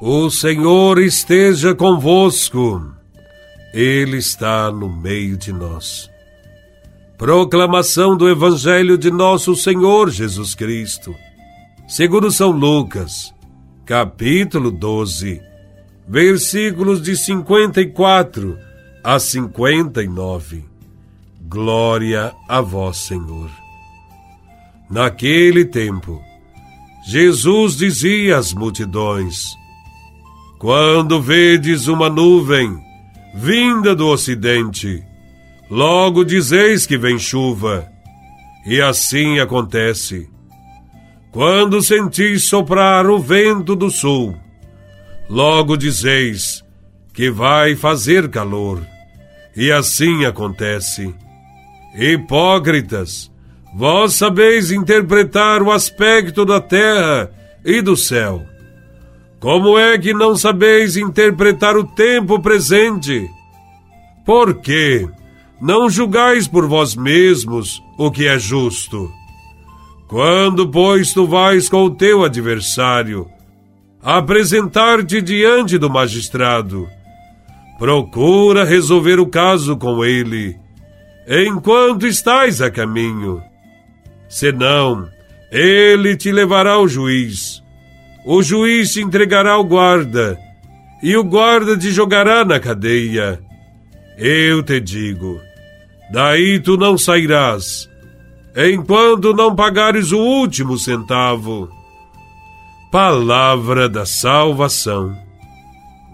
O Senhor esteja convosco, Ele está no meio de nós. Proclamação do Evangelho de Nosso Senhor Jesus Cristo, segundo São Lucas, capítulo 12, versículos de 54 a 59. Glória a Vós, Senhor. Naquele tempo, Jesus dizia às multidões: quando vedes uma nuvem vinda do ocidente, logo dizeis que vem chuva. E assim acontece. Quando sentis soprar o vento do sul, logo dizeis que vai fazer calor. E assim acontece. Hipócritas, vós sabeis interpretar o aspecto da terra e do céu como é que não sabeis interpretar o tempo presente? Por quê? Não julgais por vós mesmos o que é justo. Quando, pois, tu vais com o teu adversário apresentar-te diante do magistrado, procura resolver o caso com ele, enquanto estás a caminho. Senão, ele te levará ao juiz o juiz te entregará ao guarda, e o guarda te jogará na cadeia. Eu te digo: daí tu não sairás, enquanto não pagares o último centavo. Palavra da salvação.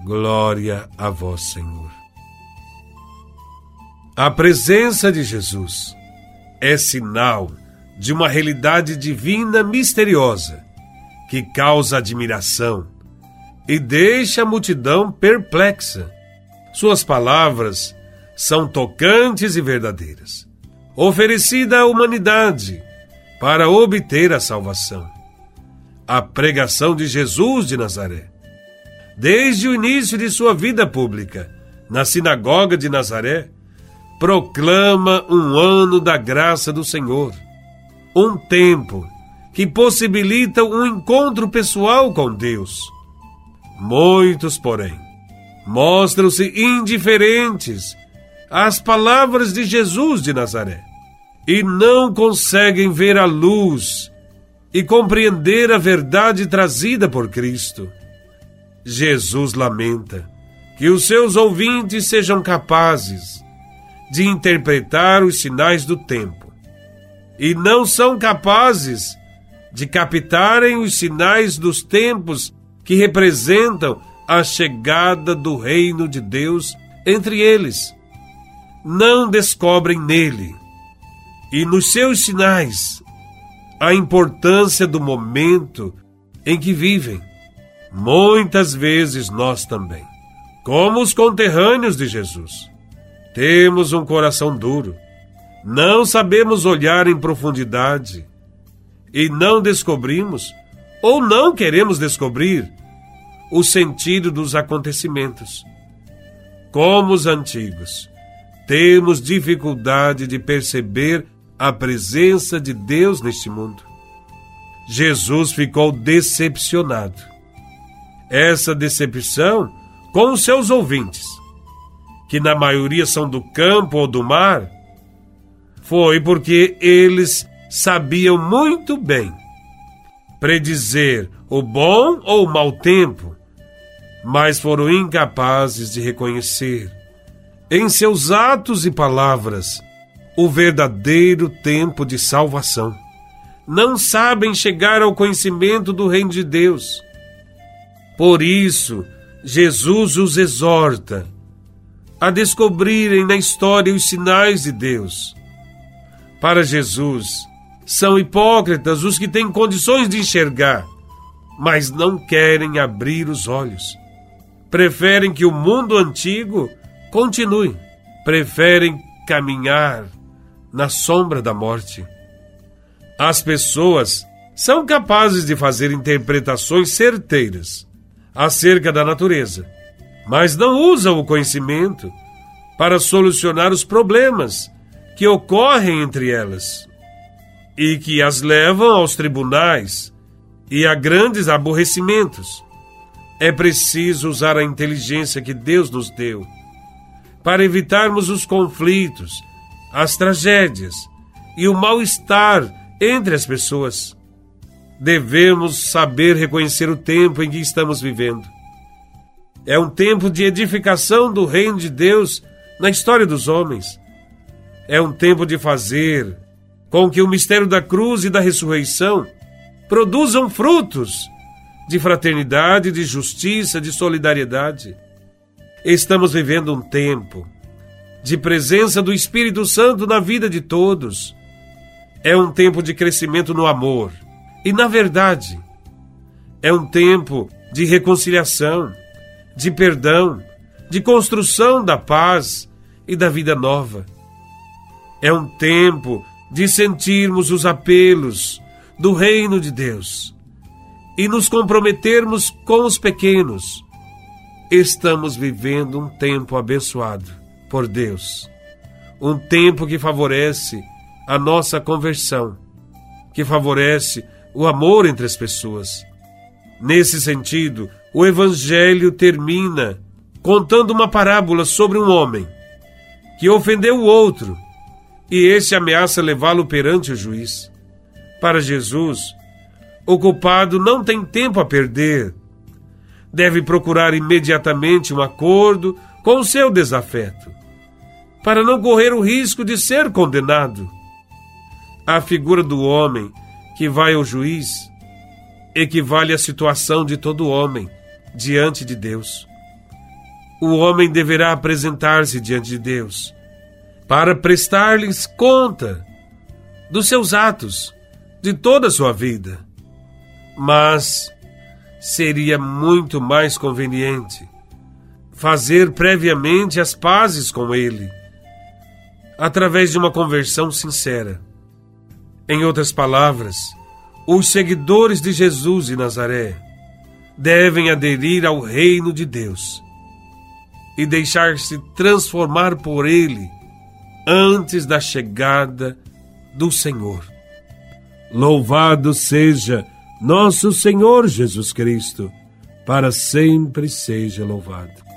Glória a vós, Senhor. A presença de Jesus é sinal de uma realidade divina misteriosa que causa admiração e deixa a multidão perplexa. Suas palavras são tocantes e verdadeiras, oferecida à humanidade para obter a salvação. A pregação de Jesus de Nazaré. Desde o início de sua vida pública, na sinagoga de Nazaré, proclama um ano da graça do Senhor, um tempo que possibilitam um encontro pessoal com Deus. Muitos, porém, mostram-se indiferentes às palavras de Jesus de Nazaré e não conseguem ver a luz e compreender a verdade trazida por Cristo. Jesus lamenta que os seus ouvintes sejam capazes de interpretar os sinais do tempo e não são capazes de captarem os sinais dos tempos que representam a chegada do reino de Deus entre eles. Não descobrem nele e nos seus sinais a importância do momento em que vivem. Muitas vezes nós também, como os conterrâneos de Jesus, temos um coração duro, não sabemos olhar em profundidade e não descobrimos, ou não queremos descobrir, o sentido dos acontecimentos. Como os antigos, temos dificuldade de perceber a presença de Deus neste mundo. Jesus ficou decepcionado. Essa decepção com os seus ouvintes, que na maioria são do campo ou do mar, foi porque eles sabiam muito bem predizer o bom ou o mau tempo, mas foram incapazes de reconhecer em seus atos e palavras o verdadeiro tempo de salvação. Não sabem chegar ao conhecimento do reino de Deus. Por isso, Jesus os exorta a descobrirem na história os sinais de Deus. Para Jesus, são hipócritas os que têm condições de enxergar, mas não querem abrir os olhos. Preferem que o mundo antigo continue. Preferem caminhar na sombra da morte. As pessoas são capazes de fazer interpretações certeiras acerca da natureza, mas não usam o conhecimento para solucionar os problemas que ocorrem entre elas e que as levam aos tribunais e a grandes aborrecimentos. É preciso usar a inteligência que Deus nos deu para evitarmos os conflitos, as tragédias e o mal-estar entre as pessoas. Devemos saber reconhecer o tempo em que estamos vivendo. É um tempo de edificação do reino de Deus na história dos homens. É um tempo de fazer com que o mistério da cruz e da ressurreição produzam frutos de fraternidade, de justiça, de solidariedade. Estamos vivendo um tempo de presença do Espírito Santo na vida de todos. É um tempo de crescimento no amor e na verdade. É um tempo de reconciliação, de perdão, de construção da paz e da vida nova. É um tempo de sentirmos os apelos do reino de Deus e nos comprometermos com os pequenos. Estamos vivendo um tempo abençoado por Deus, um tempo que favorece a nossa conversão, que favorece o amor entre as pessoas. Nesse sentido, o Evangelho termina contando uma parábola sobre um homem que ofendeu o outro e esse ameaça levá-lo perante o juiz. Para Jesus, o culpado não tem tempo a perder. Deve procurar imediatamente um acordo com o seu desafeto, para não correr o risco de ser condenado. A figura do homem que vai ao juiz equivale à situação de todo homem diante de Deus. O homem deverá apresentar-se diante de Deus para prestar-lhes conta dos seus atos, de toda a sua vida. Mas seria muito mais conveniente fazer previamente as pazes com ele, através de uma conversão sincera. Em outras palavras, os seguidores de Jesus de Nazaré devem aderir ao reino de Deus e deixar-se transformar por ele antes da chegada do Senhor. Louvado seja nosso Senhor Jesus Cristo, para sempre seja louvado.